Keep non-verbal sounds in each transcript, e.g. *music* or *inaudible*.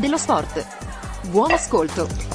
dello sport. Buon ascolto.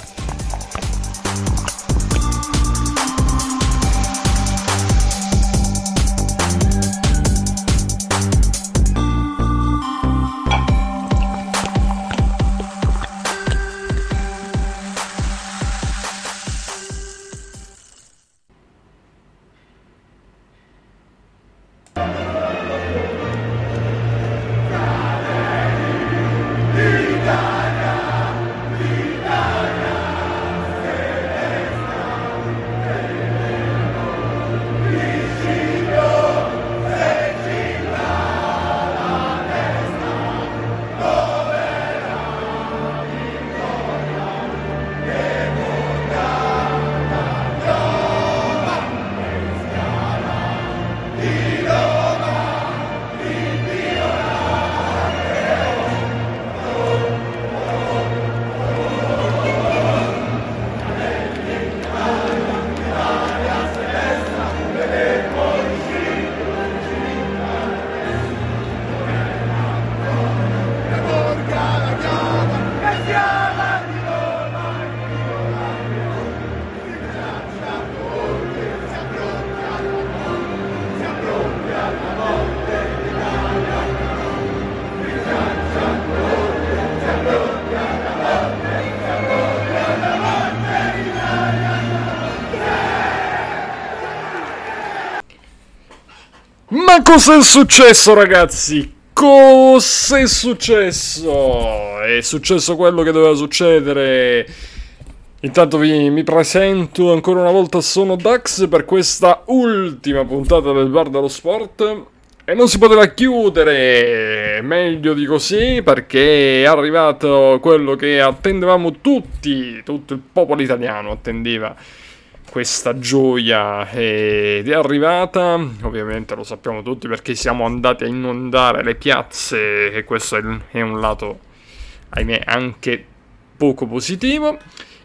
Cos'è successo, ragazzi? Cos'è successo? È successo quello che doveva succedere. Intanto vi, mi presento ancora una volta, sono Dax per questa ultima puntata del Bar dello Sport. E non si poteva chiudere meglio di così perché è arrivato quello che attendevamo tutti, tutto il popolo italiano attendeva questa gioia ed è arrivata, ovviamente lo sappiamo tutti perché siamo andati a inondare le piazze e questo è un lato, ahimè, anche poco positivo.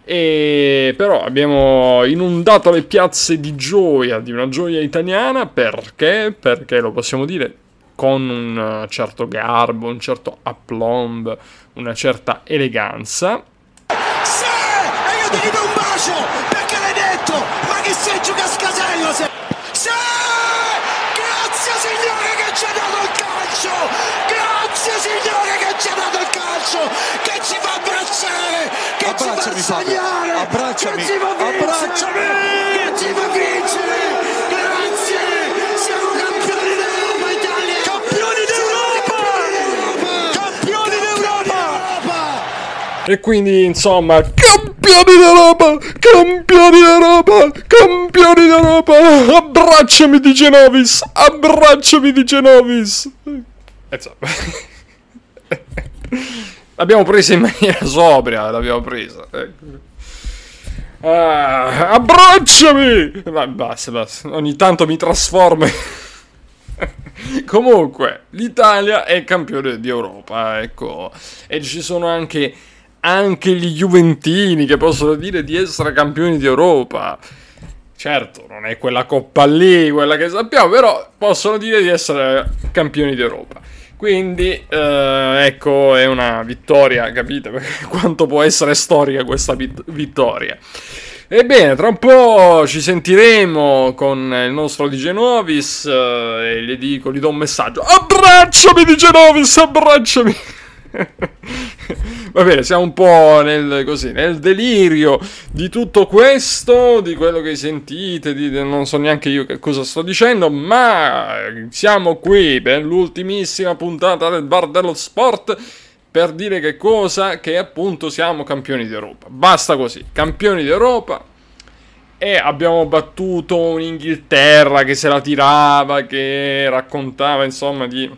E però abbiamo inondato le piazze di gioia, di una gioia italiana, perché? Perché lo possiamo dire con un certo garbo, un certo aplomb, una certa eleganza. Sì! Perché l'hai detto? Ma che sei giocascasello sei? Sì! Grazie signore che ci ha dato il calcio! Grazie signore che ci ha dato il calcio! Che ci fa abbracciare! Che Abbracciami, sognare! Abbracciami. Che! Abbracciami. Che ci fa vincere! Grazie! Siamo campioni d'Europa Italia! Campioni d'Europa! Campioni d'Europa! E quindi, insomma, campioni d'Europa! Campioni d'Europa! Campioni d'Europa! Abbracciami di Genovis! Abbracciami di Genovis! E insomma... *laughs* l'abbiamo presa in *laughs* maniera sobria, l'abbiamo presa. ecco. Ah, abbracciami! Ma basta, basta. Ogni tanto mi trasformo. *laughs* Comunque, l'Italia è campione di Europa, ecco. E ci sono anche, anche gli Juventini che possono dire di essere campioni di Europa. Certo, non è quella coppa lì, quella che sappiamo, però possono dire di essere campioni d'Europa. Quindi, eh, ecco, è una vittoria, capite? *laughs* Quanto può essere storica questa vit- vittoria. Ebbene, tra un po' ci sentiremo con il nostro di Genovis eh, e gli dico, gli do un messaggio. Abbracciami di Genovis, abbracciami! *laughs* Va bene, siamo un po' nel, così, nel delirio di tutto questo, di quello che sentite, di, non so neanche io che cosa sto dicendo, ma siamo qui per l'ultimissima puntata del Bar dello Sport per dire che cosa? Che appunto siamo campioni d'Europa. Basta così, campioni d'Europa. E abbiamo battuto un'Inghilterra che se la tirava, che raccontava insomma di,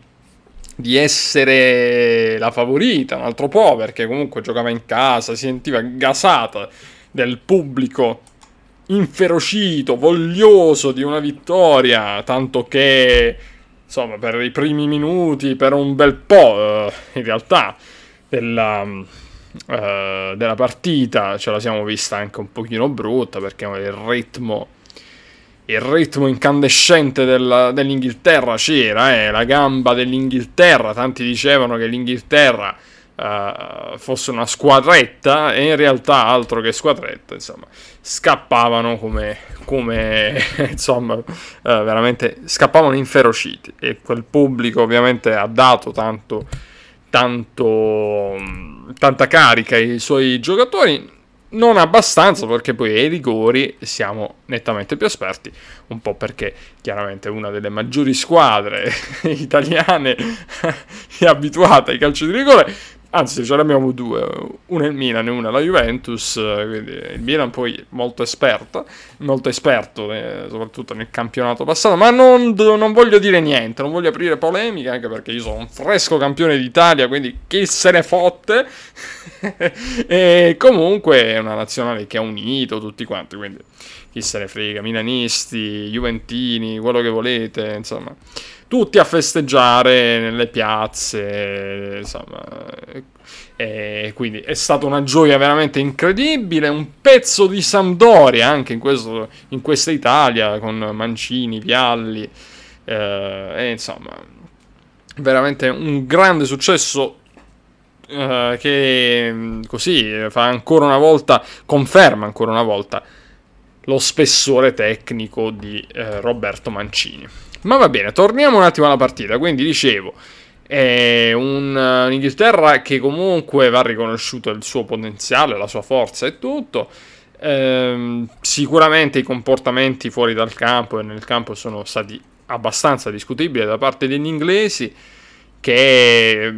di essere la favorita, un altro po', perché comunque giocava in casa, si sentiva gasata del pubblico inferocito, voglioso di una vittoria, tanto che insomma per i primi minuti, per un bel po' eh, in realtà della, eh, della partita ce la siamo vista anche un pochino brutta perché il ritmo il ritmo incandescente della- dell'Inghilterra c'era, eh, la gamba dell'Inghilterra, tanti dicevano che l'Inghilterra uh, fosse una squadretta e in realtà altro che squadretta, insomma, scappavano come, come *laughs* insomma, uh, veramente scappavano inferociti. E quel pubblico ovviamente ha dato tanto, tanto, tanta carica ai suoi giocatori non abbastanza perché poi ai rigori siamo nettamente più esperti, un po' perché chiaramente una delle maggiori squadre *laughs* italiane *laughs* è abituata ai calci di rigore, Anzi, ce ne abbiamo due, una il Milan e una la Juventus, quindi il Milan poi molto esperto, molto esperto eh, soprattutto nel campionato passato, ma non, non, voglio dire niente, non voglio aprire polemiche, anche perché io sono un fresco campione d'Italia, quindi chi se ne fotte, *laughs* e comunque è una nazionale che ha unito tutti quanti, quindi chi se ne frega, milanisti, juventini, quello che volete, insomma tutti a festeggiare nelle piazze, insomma, e quindi è stata una gioia veramente incredibile, un pezzo di Sampdoria anche in, questo, in questa Italia con Mancini, Pialli, eh, e insomma, veramente un grande successo eh, che così fa ancora una volta, conferma ancora una volta lo spessore tecnico di eh, Roberto Mancini. Ma va bene, torniamo un attimo alla partita. Quindi dicevo, è un, uh, un'Inghilterra che comunque va riconosciuto il suo potenziale, la sua forza e tutto. Ehm, sicuramente i comportamenti fuori dal campo e nel campo sono stati abbastanza discutibili da parte degli inglesi che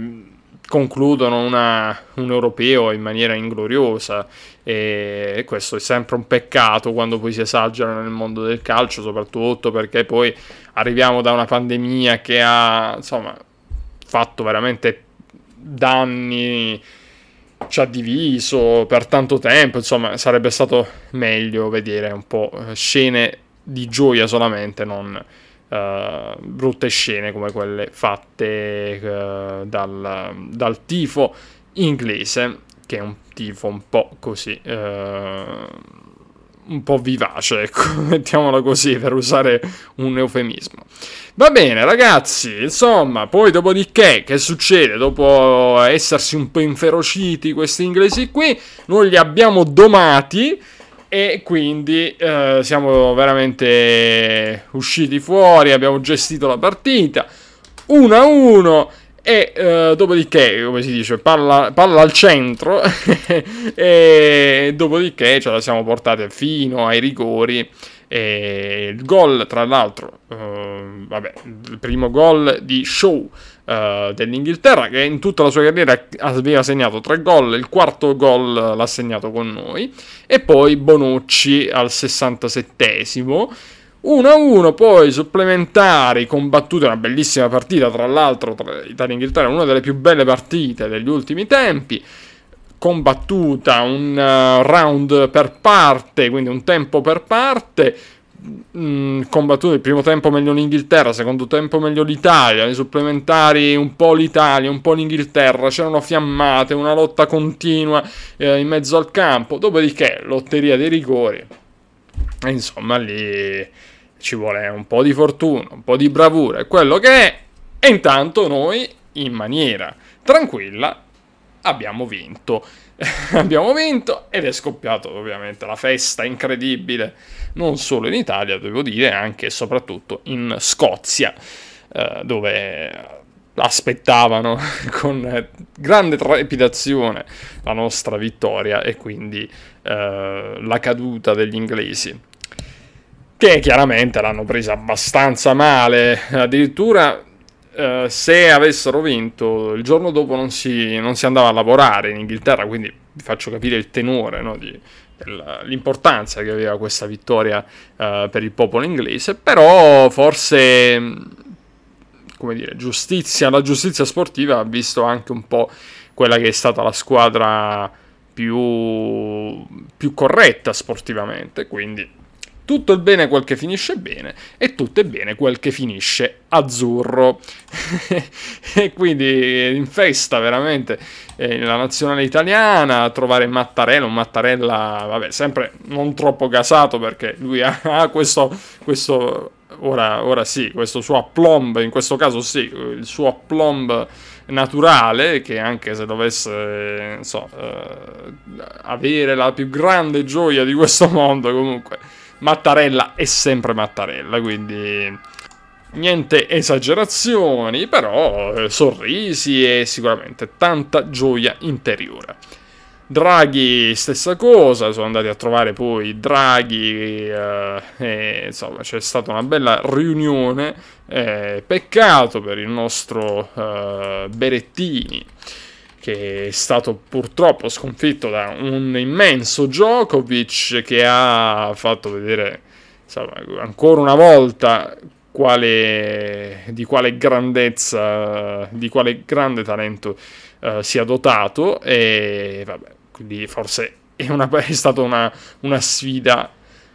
concludono una, un europeo in maniera ingloriosa e questo è sempre un peccato quando poi si esagera nel mondo del calcio soprattutto perché poi arriviamo da una pandemia che ha insomma fatto veramente danni ci ha diviso per tanto tempo insomma sarebbe stato meglio vedere un po' scene di gioia solamente non uh, brutte scene come quelle fatte uh, dal, dal, tifo inglese, che è un tifo un po' così. Uh, un po' vivace, ecco, *laughs* mettiamola così per usare un eufemismo. Va bene, ragazzi, insomma, poi dopodiché, che succede? Dopo essersi un po' inferociti questi inglesi qui, noi li abbiamo domati e quindi eh, siamo veramente usciti fuori, abbiamo gestito la partita 1 a 1 e eh, dopodiché, come si dice, palla, palla al centro *laughs* e dopodiché ce la siamo portate fino ai rigori e il gol, tra l'altro, eh, vabbè, il primo gol di Show uh, dell'Inghilterra che in tutta la sua carriera aveva segnato tre gol, il quarto gol l'ha segnato con noi e poi Bonucci al 67esimo 1-1, poi supplementari, combattute, una bellissima partita tra l'altro tra Italia e Inghilterra, una delle più belle partite degli ultimi tempi, combattuta, un uh, round per parte, quindi un tempo per parte, mm, combattuto il primo tempo meglio l'Inghilterra, secondo tempo meglio l'Italia, nei supplementari un po' l'Italia, un po' l'Inghilterra, c'erano fiammate, una lotta continua eh, in mezzo al campo, dopodiché lotteria dei rigori, e insomma lì ci vuole un po' di fortuna, un po' di bravura, è quello che è, e intanto noi in maniera tranquilla abbiamo vinto. *laughs* abbiamo vinto ed è scoppiato ovviamente la festa incredibile, non solo in Italia, devo dire, anche e soprattutto in Scozia, eh, dove aspettavano *laughs* con grande trepidazione la nostra vittoria e quindi eh, la caduta degli inglesi che chiaramente l'hanno presa abbastanza male addirittura eh, se avessero vinto il giorno dopo non si, non si, andava a lavorare in Inghilterra, quindi vi faccio capire il tenore, no, di, l'importanza che aveva questa vittoria uh, per il popolo inglese, però forse, come dire, giustizia, la giustizia sportiva ha visto anche un po' quella che è stata la squadra più, più corretta sportivamente, quindi tutto il bene quel che finisce bene e tutto è bene quel che finisce azzurro. *laughs* e quindi in festa veramente eh, la nazionale italiana, trovare Mattarella, un Mattarella, vabbè, sempre non troppo gasato perché lui *laughs* ha, questo, questo ora, ora, sì, questo suo aplomb, in questo caso sì, il suo aplomb naturale che anche se dovesse so, eh, avere la più grande gioia di questo mondo comunque Mattarella è sempre Mattarella quindi niente esagerazioni però eh, sorrisi e sicuramente tanta gioia interiore. Draghi stessa cosa, sono andati a trovare poi Draghi eh, e insomma c'è stata una bella riunione, eh, peccato per il nostro eh, Berettini che è stato purtroppo sconfitto da un immenso Djokovic che ha fatto vedere insomma, ancora una volta quale, di quale grandezza, di quale grande talento uh, sia dotato e vabbè, quindi forse è, una, *laughs* è stata una, una sfida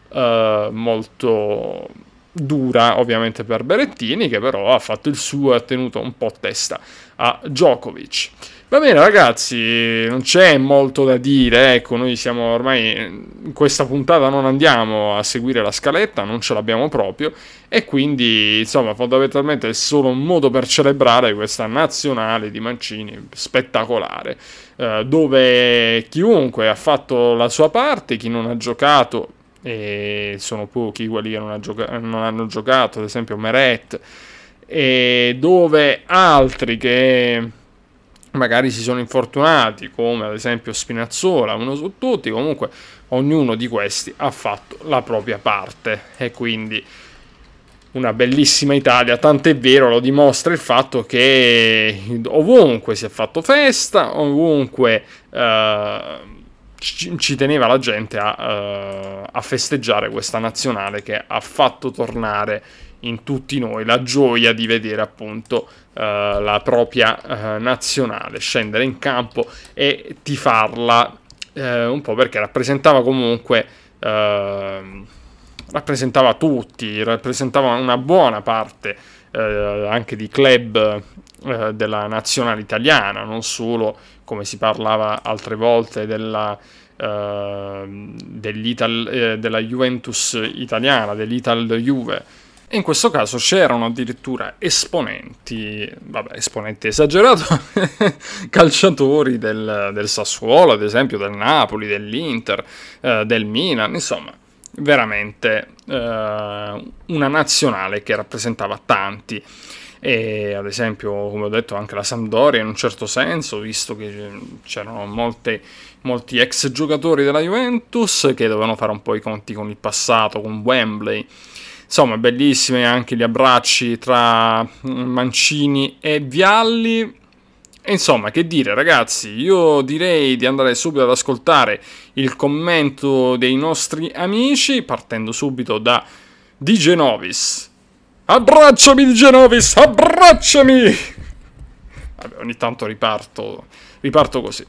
uh, molto dura ovviamente per Berettini che però ha fatto il suo e ha tenuto un po' testa a Djokovic. Va bene ragazzi, non c'è molto da dire, ecco, noi siamo ormai in questa puntata non andiamo a seguire la scaletta, non ce l'abbiamo proprio e quindi insomma fondamentalmente è solo un modo per celebrare questa nazionale di Mancini spettacolare, eh, dove chiunque ha fatto la sua parte, chi non ha giocato, e sono pochi quelli che non, gioca- non hanno giocato, ad esempio Meret, e dove altri che magari si sono infortunati, come ad esempio Spinazzola, uno su tutti, comunque ognuno di questi ha fatto la propria parte. E quindi una bellissima Italia, tant'è vero lo dimostra il fatto che ovunque si è fatto festa, ovunque eh, ci, teneva la gente a, eh, a festeggiare questa nazionale che ha fatto tornare in tutti noi la gioia di vedere appunto uh, la propria uh, nazionale scendere in campo e tifarla uh, un po' perché rappresentava comunque rappresentava tutti rappresentava una buona parte anche di club della nazionale italiana non solo come si parlava altre volte della della Juventus italiana dell'Ital Juve e in questo caso c'erano addirittura esponenti, vabbè, esponenti esagerato, *laughs* calciatori del, del, Sassuolo, ad esempio, del Napoli, dell'Inter, eh, del Milan, insomma, veramente eh, una nazionale che rappresentava tanti. E ad esempio, come ho detto, anche la Sampdoria in un certo senso, visto che c'erano molte, molti ex giocatori della Juventus che dovevano fare un po' i conti con il passato, con Wembley Insomma, bellissimi anche gli abbracci tra Mancini e Vialli. E insomma, che dire ragazzi, io direi di andare subito ad ascoltare il commento dei nostri amici, partendo subito da Di Genovis. Abbracciami Di Genovis, abbracciami! Vabbè, ogni tanto riparto, riparto così.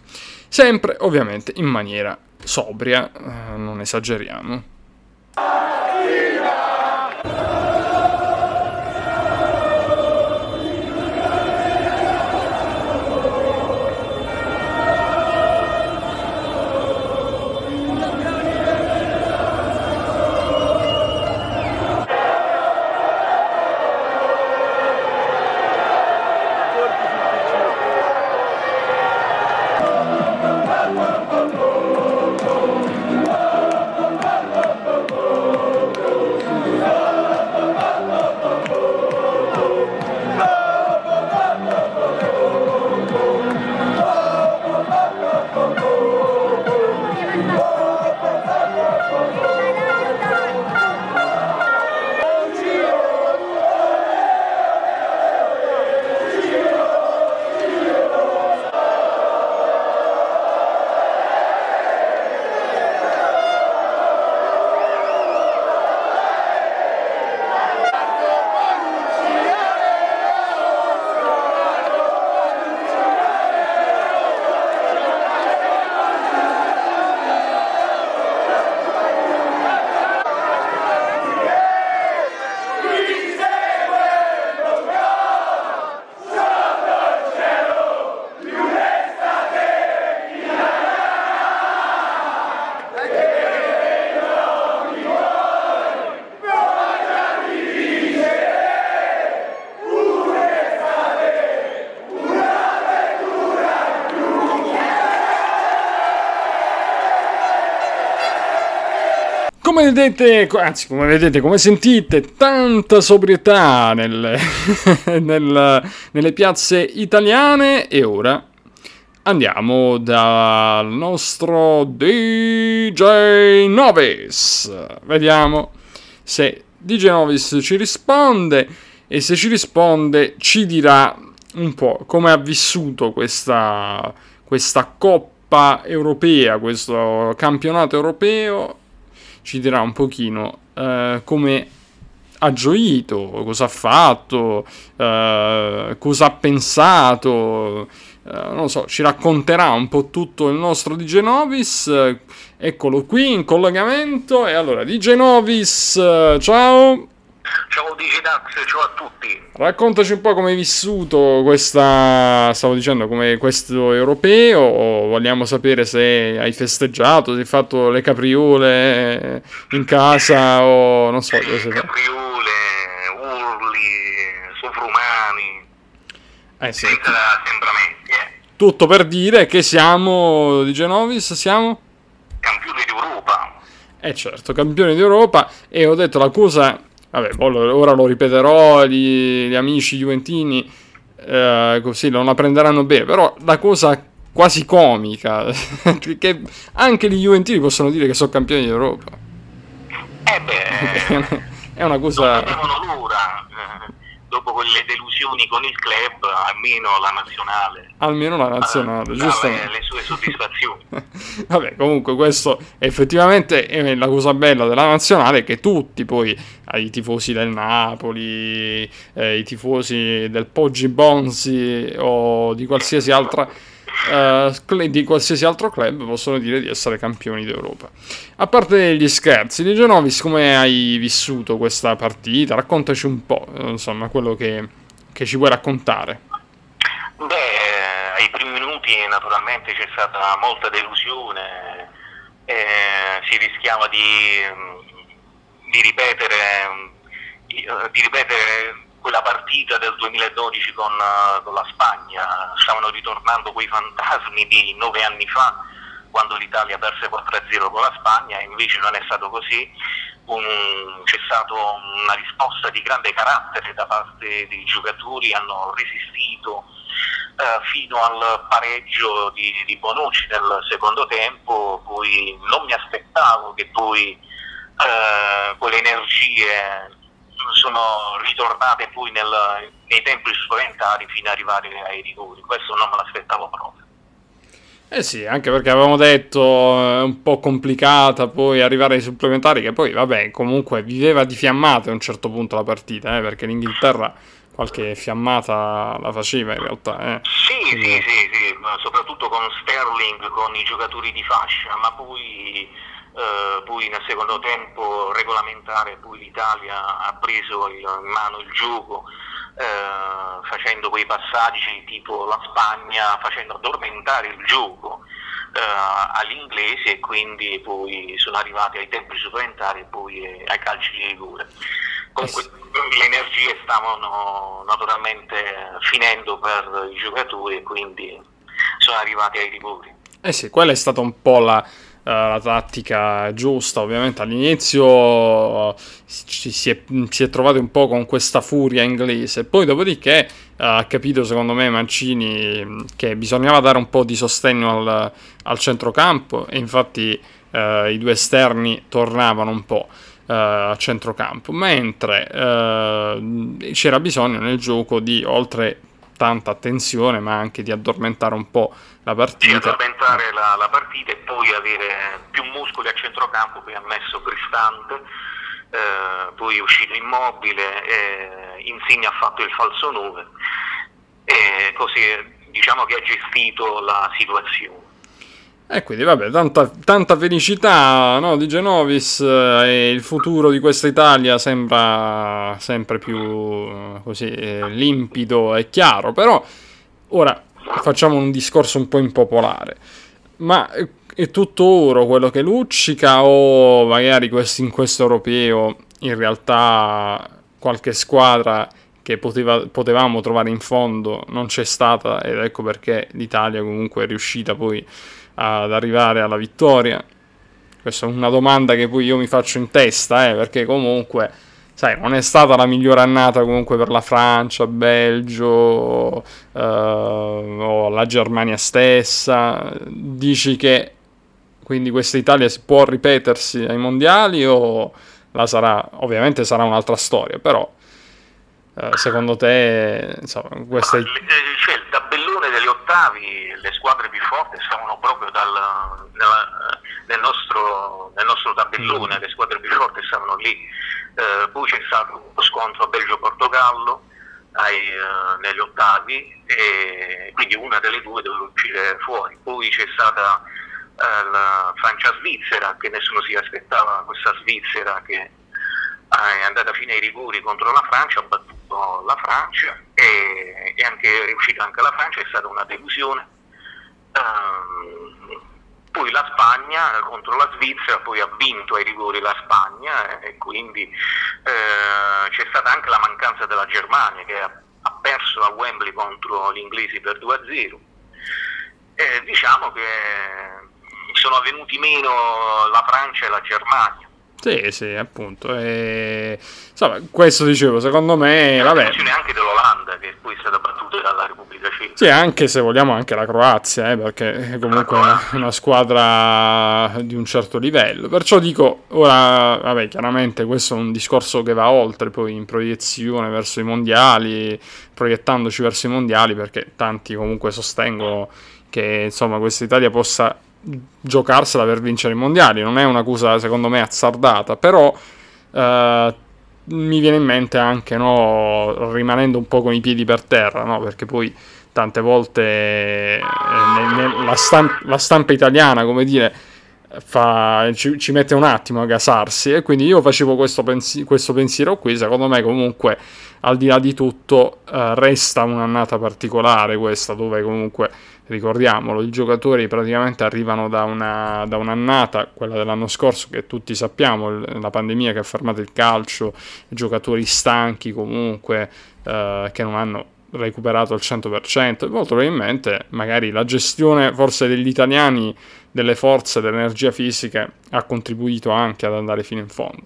Sempre, ovviamente, in maniera sobria, eh, non esageriamo. Vedete, anzi come vedete, come sentite, tanta sobrietà nel, *laughs* nel, nelle piazze italiane e ora andiamo dal nostro DJ Novis. Vediamo se DJ Novis ci risponde e se ci risponde ci dirà un po' come ha vissuto questa, questa coppa europea, questo campionato europeo, ci dirà un pochino eh, come ha gioito, cosa ha fatto, eh, cosa ha pensato, eh, non so, ci racconterà un po' tutto il nostro DJ Novis. eccolo qui in collegamento. E allora, DJ Novis, eh, ciao. Digidax, ciao a tutti. Raccontaci un po' come hai vissuto questa, stavo dicendo, come questo europeo, vogliamo sapere se hai festeggiato, se hai fatto le capriole in casa o non so cosa sei Capriole, urli, sovrumani, eh sì. senza assembramenti. Eh. Tutto per dire che siamo, di Genovis, siamo? Campioni d'Europa. Eh certo, campioni d'Europa e ho detto la cosa Vabbè, ora lo ripeterò, gli, gli amici juventini eh, così non la prenderanno bene, però la cosa quasi comica, *laughs* che anche gli juventini possono dire che sono campioni d'Europa. Eh beh, *laughs* è una cosa... Non l'ora, dopo quelle delusioni con il club, almeno la nazionale. Almeno la nazionale, giusto? Le sue soddisfazioni. *laughs* Vabbè, comunque questo effettivamente è la cosa bella della nazionale che tutti poi ai tifosi del Napoli, eh, i tifosi del Poggi Bonzi o di qualsiasi altra uh, di qualsiasi altro club possono dire di essere campioni d'Europa. A parte gli scherzi, di Genovis, come hai vissuto questa partita? Raccontaci un po', insomma, quello che, che ci vuoi raccontare. Beh, ai primi minuti naturalmente c'è stata molta delusione, eh, si rischiava di, di ripetere, di ripetere quella partita del 2012 con, uh, con, la Spagna, stavano ritornando quei fantasmi di nove anni fa quando l'Italia perse 4-0 con la Spagna invece non è stato così, Un, c'è stata una risposta di grande carattere da parte dei giocatori, hanno resistito uh, fino al pareggio di, di Bonucci nel secondo tempo, poi non mi aspettavo che poi uh, quelle energie sono ritornate poi nel, nei tempi supplementari fino ad arrivare ai rigori. Questo non me l'aspettavo proprio. Eh sì, anche perché avevamo detto è eh, un po' complicata poi arrivare ai supplementari, che poi vabbè, comunque viveva di fiammate a un certo punto la partita, eh, perché l'Inghilterra qualche fiammata la faceva in realtà. Eh. Sì, Quindi... sì, sì, sì, soprattutto con Sterling, con i giocatori di fascia, ma poi eh, poi nel secondo tempo regolamentare poi l'Italia ha preso in mano il gioco eh, facendo quei passaggi tipo la Spagna facendo addormentare il gioco eh, all'inglese e quindi poi sono arrivati ai tempi supplementari e poi ai calci di rigore. Comunque le energie stavano naturalmente finendo per i giocatori e quindi sono arrivati ai rigori. Eh sì, quella è stata un po' la, la tattica giusta. Ovviamente all'inizio ci si è, si è trovato un po' con questa furia inglese, poi dopodiché uh, ha capito secondo me Mancini che bisognava dare un po' di sostegno al, al centrocampo e infatti uh, i due esterni tornavano un po'. Uh, a centrocampo, mentre uh, c'era bisogno nel gioco di oltre tanta attenzione, ma anche di addormentare un po' la partita. Di addormentare la, la partita e poi avere più muscoli a centrocampo, poi ha messo Cristante, eh, poi è uscito immobile, eh, Insigne ha fatto il falso 9 e così diciamo che ha gestito la situazione. E quindi vabbè, tanta, tanta felicità no, di Genovis eh, e il futuro di questa Italia sembra sempre più eh, così eh, limpido e chiaro, però ora facciamo un discorso un po' impopolare. Ma è tutto oro quello che luccica o magari in questo europeo in realtà qualche squadra che poteva, potevamo trovare in fondo non c'è stata ed ecco perché l'Italia comunque è riuscita poi ad arrivare alla vittoria? Questa è una domanda che poi io mi faccio in testa, eh, perché comunque, sai, non è stata la migliore annata comunque per la Francia, Belgio eh, o la Germania stessa. Dici che quindi questa Italia può ripetersi ai mondiali o la sarà, ovviamente sarà un'altra storia, però eh, secondo te insomma, questa è... Cioè, il tabellone degli ottavi, le squadre più forti stavano proprio dal, nella, nel, nostro, nel, nostro, tabellone, mm. le squadre più forti stavano lì. Eh, poi c'è stato uno scontro Belgio-Portogallo eh, negli ottavi e quindi una delle due doveva uscire fuori. Poi c'è stata eh, la Francia-Svizzera, che nessuno si aspettava questa Svizzera che è andata fino ai rigori contro la Francia, ha battuto la Francia e, e anche, è uscita anche la Francia, è stata una delusione. Um, poi la Spagna contro la Svizzera, poi ha vinto ai rigori la Spagna e quindi eh, c'è stata anche la mancanza della Germania che ha, ha perso a Wembley contro gli inglesi per 2-0. E diciamo che sono venuti meno la Francia e la Germania. Sì, sì, appunto. E... Insomma, questo dicevo, secondo me... La vabbè. anche dell'Olanda, che poi è stata battuta dalla Repubblica Ceca. Sì, anche se vogliamo anche la Croazia, eh, perché è comunque una, una, squadra di un certo livello. Perciò dico, ora, vabbè, chiaramente questo è un discorso che va oltre poi in proiezione verso i mondiali, proiettandoci verso i mondiali, perché tanti comunque sostengono che, insomma, questa Italia possa giocarsela per vincere i mondiali. Non è una cosa, secondo me, azzardata, però eh, mi viene in mente anche, no, rimanendo un po' con i piedi per terra, no, perché poi tante volte eh, la, stamp- la, stampa italiana, come dire, fa, ci, ci, mette un attimo a gasarsi. E quindi io facevo questo, pensi- questo pensiero qui, secondo me comunque al di là di tutto eh, resta un'annata particolare questa dove comunque ricordiamolo, i giocatori praticamente arrivano da, una, da un'annata, quella dell'anno scorso, che tutti sappiamo, la pandemia che ha fermato il calcio, giocatori stanchi comunque, eh, che non hanno recuperato al 100%, e molto probabilmente magari la gestione forse degli italiani delle forze, dell'energia fisica ha contribuito anche ad andare fino in fondo.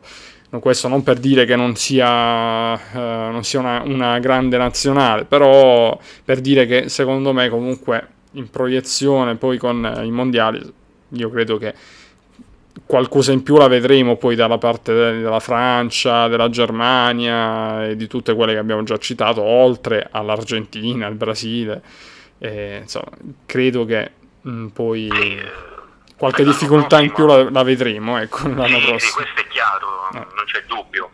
Questo non per dire che non sia, eh, non sia una, una grande nazionale, però per dire che secondo me comunque in proiezione poi con eh, i mondiali, io credo che qualcosa in più la vedremo poi dalla parte della Francia, della Germania e di tutte quelle che abbiamo già citato, oltre all'Argentina, al Brasile. E, insomma, credo che mh, mm, poi qualche difficoltà in più la, la vedremo ecco, l'anno sì, prossimo. Sì, questo è chiaro, eh. non c'è dubbio.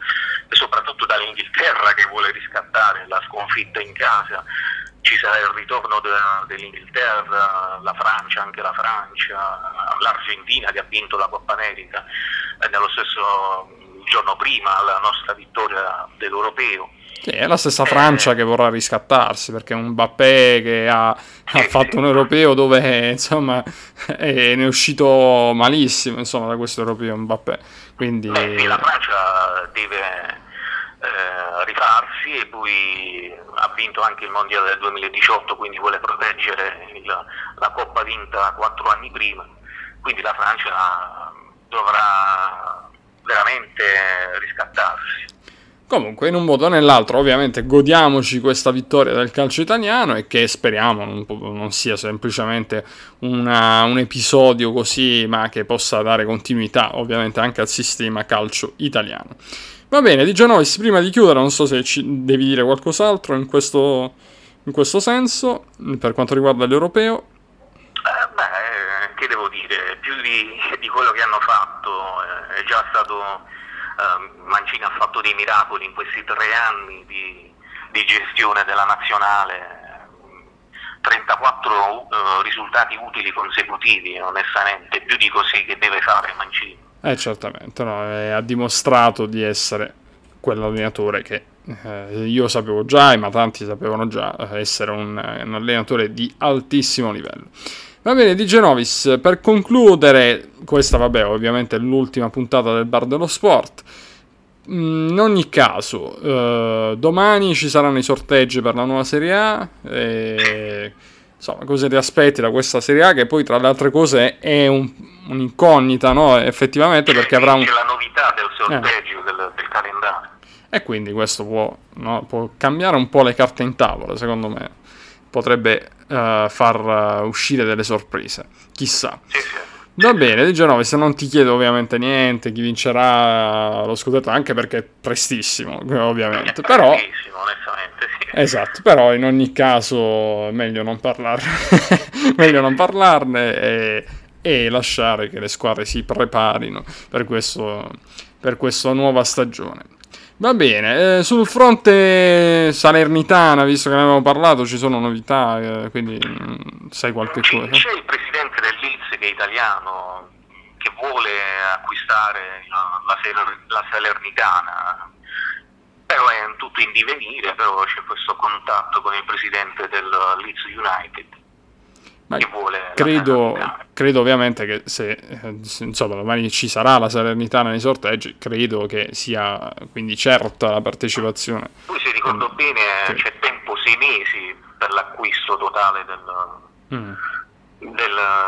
E soprattutto dall'Inghilterra che vuole riscattare la sconfitta in casa ci sarà il ritorno de, dell'Inghilterra, la Francia, anche la Francia, l'Argentina che ha vinto la Coppa America eh, nello stesso giorno prima alla nostra vittoria dell'Europeo. Sì, è la stessa Francia eh, che vorrà riscattarsi perché è un Mbappé che ha, ha fatto un europeo dove insomma *laughs* è, ne è uscito malissimo insomma, da questo europeo Mbappé. Quindi... Beh, sì, la Francia deve eh, rifarsi e poi ha vinto anche il mondiale del 2018 quindi vuole proteggere il, la coppa vinta quattro anni prima quindi la Francia dovrà veramente riscattarsi Comunque, in un modo o nell'altro, ovviamente godiamoci questa vittoria del calcio italiano e che speriamo non, non sia semplicemente una, un episodio così, ma che possa dare continuità ovviamente anche al sistema calcio italiano. Va bene, Di Genovis, prima di chiudere, non so se ci devi dire qualcos'altro in questo, in questo senso, per quanto riguarda l'europeo. Eh, beh, che devo dire, più di, di quello che hanno fatto, eh, è già stato, eh, Mancini ha fatto dei miracoli in questi tre anni di, di gestione della nazionale, 34 uh, risultati utili consecutivi, onestamente, più di così che deve fare Mancini. Eh, certamente, no, eh, ha dimostrato di essere quell'allenatore che eh, io sapevo già, ma tanti sapevano già eh, essere un, un, allenatore di altissimo livello. Va bene, di Genovis, per concludere, questa vabbè, ovviamente è l'ultima puntata del Bar dello Sport. Mm, in ogni caso, eh, domani ci saranno i sorteggi per la nuova Serie A. E insomma, cosa ti aspetti da questa Serie A che poi tra le altre cose è un, un'incognita, no? Effettivamente perché avrà un... La novità del sorteggio del, del calendario. E quindi questo può, no, può, cambiare un po' le carte in tavola, secondo me. Potrebbe uh, far uh, uscire delle sorprese. Chissà. Sì, sì. Va bene, Di Genova, se non ti chiedo ovviamente niente, chi vincerà lo scudetto, anche perché è prestissimo, ovviamente. Però... Prestissimo, onestamente, sì. Esatto, però in ogni caso meglio non parlarne, *laughs* meglio non parlarne e, e, lasciare che le squadre si preparino per, questo, per questa nuova stagione. Va bene, eh, sul fronte salernitana, visto che ne avevamo parlato, ci sono novità, eh, quindi mh, sai qualche C'è, cosa? c'è il presidente del Leeds che è italiano che vuole acquistare la, la, la Salernitana, però è tutto in divenire, però c'è questo contatto con il presidente del Leeds United che credo, credo ovviamente che se, eh, insomma, domani ci sarà la Salernitana nei sorteggi, credo che sia quindi certa la partecipazione. Poi se ricordo Mm. bene Sì. c'è tempo sei mesi per l'acquisto totale del, Mm. Del-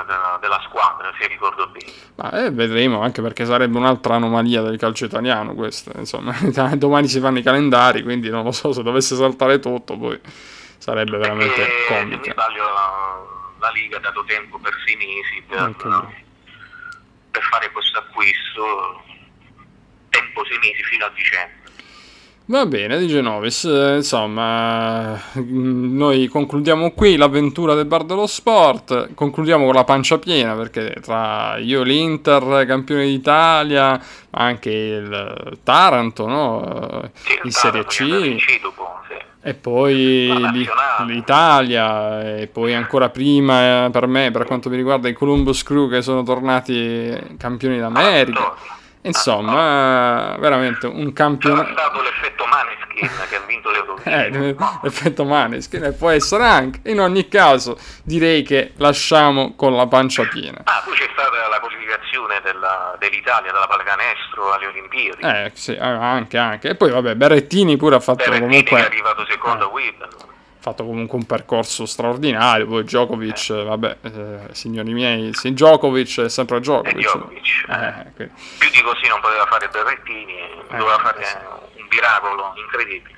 della, della squadra, se ricordo bene. Ma eh, vedremo, anche perché sarebbe un'altra anomalia del calcio italiano questa, insomma, *laughs* domani si fanno i calendari, quindi non lo so se dovesse saltare tutto, poi sarebbe veramente Perché, se mi comica. sbaglio la, la Liga ha dato tempo per sei mesi per, per fare questo acquisto, tempo sei mesi fino a dicembre. Va bene, di Genovis, eh, insomma, mm, noi concludiamo qui l'avventura del bar dello sport, concludiamo con la pancia piena perché tra io e l'Inter, campione d'Italia, ma anche il Taranto, no? In il Serie C, e poi l'Italia, e poi ancora prima eh, per me, per quanto mi riguarda, i Columbus Crew che sono tornati campioni d'America. Ah, Insomma, veramente un campionato... stato l'effetto Maneskin che ha vinto Eh, l'Eurovision. *laughs* effetto Maneskin e può essere anche. In ogni caso, direi che lasciamo con la pancia piena. Ah, poi c'è stata la qualificazione della- dell'Italia dalla pallacanestro alle Olimpiadi. Eh, sì, eh, anche, anche. E poi, vabbè, Berrettini pure ha fatto Berrettini che è comunque, arrivato secondo Eh. a Wimbledon. Fatto comunque un percorso straordinario. Poi Djokovic, eh, vabbè, eh, signori miei, sì, Djokovic è sempre Djokovic. Eh, Djokovic, eh. Eh, Più di così non poteva fare Berrettini, doveva fare Eh, sì. un miracolo incredibile.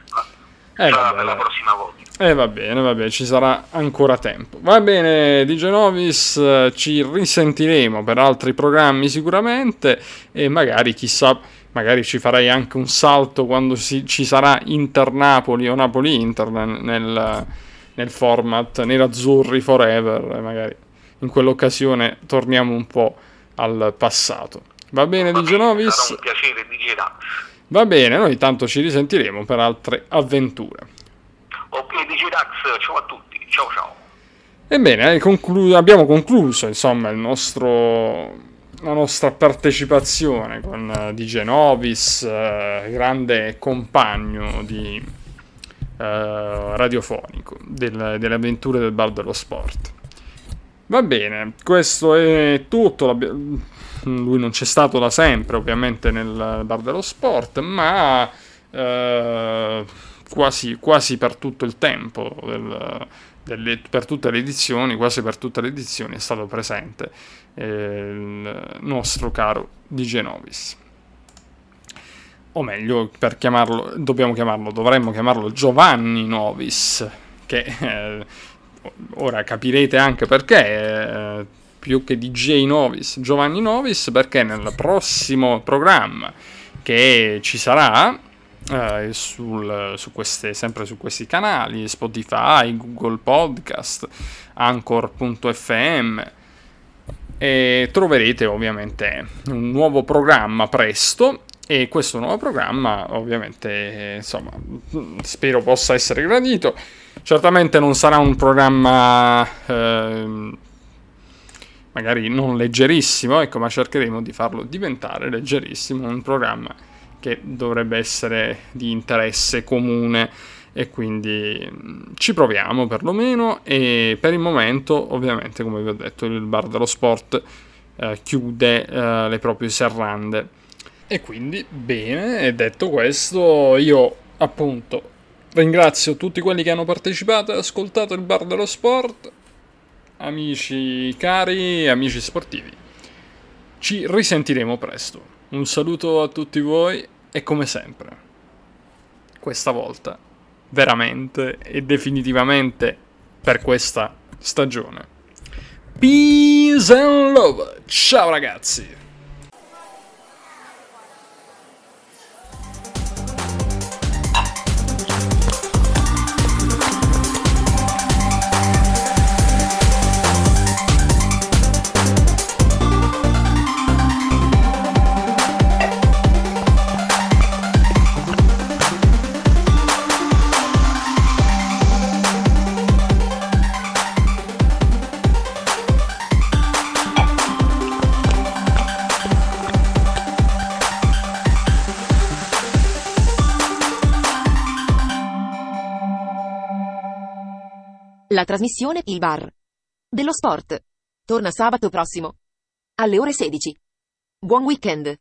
Eh, vabbè, per la prossima volta. E va bene, va bene, ci sarà ancora tempo. Va bene, di Genovis, eh, ci risentiremo per altri programmi sicuramente e magari, chissà, magari ci farai anche un salto quando si- ci sarà Inter-Napoli o Napoli-Inter nel, nel format Nerazzurri Forever magari in quell'occasione torniamo un po' al passato. Va bene, Va di Genovis? Sarà un piacere di girare. Va bene, noi tanto ci risentiremo per altre avventure. Ok, Digirax, ciao a tutti. Ciao ciao. Ebbene, conclu- abbiamo concluso insomma il nostro, la nostra partecipazione con eh, DJ Novis, eh, grande compagno di, eh, radiofonico del- delle avventure del bar dello sport. Va bene, questo è tutto. Lui non c'è stato da sempre, ovviamente, nel bar dello sport, ma quasi, quasi per tutto il tempo, del- delle- per tutte le edizioni, quasi per tutte le edizioni è stato presente il nostro caro Di Genovis. O meglio, per chiamarlo, dobbiamo chiamarlo, dovremmo chiamarlo Giovanni Novis, che eh, ora capirete anche perché, eh, più che DJ Novis, Giovanni Novis, perché nel prossimo programma che ci sarà, eh, sul- su queste, sempre su questi canali, Spotify, Google Podcast, Anchor.fm, e troverete ovviamente un nuovo programma presto. E questo nuovo programma ovviamente eh, insomma spero possa essere gradito. Certamente non sarà un programma ehm, magari non leggerissimo ecco ma cercheremo di farlo diventare leggerissimo. Un programma che dovrebbe essere di interesse comune e quindi mh, ci proviamo perlomeno e per il momento ovviamente come vi ho detto il bar dello sport eh, chiude eh, le proprie serrande e quindi bene detto questo io appunto ringrazio tutti quelli che hanno partecipato e ascoltato il bar dello sport amici cari, amici sportivi. Ci risentiremo presto. Un saluto a tutti voi e come sempre, questa volta, veramente e definitivamente per questa stagione. Peace and love. Ciao ragazzi. La trasmissione Il Bar dello Sport torna sabato prossimo alle ore 16. Buon weekend!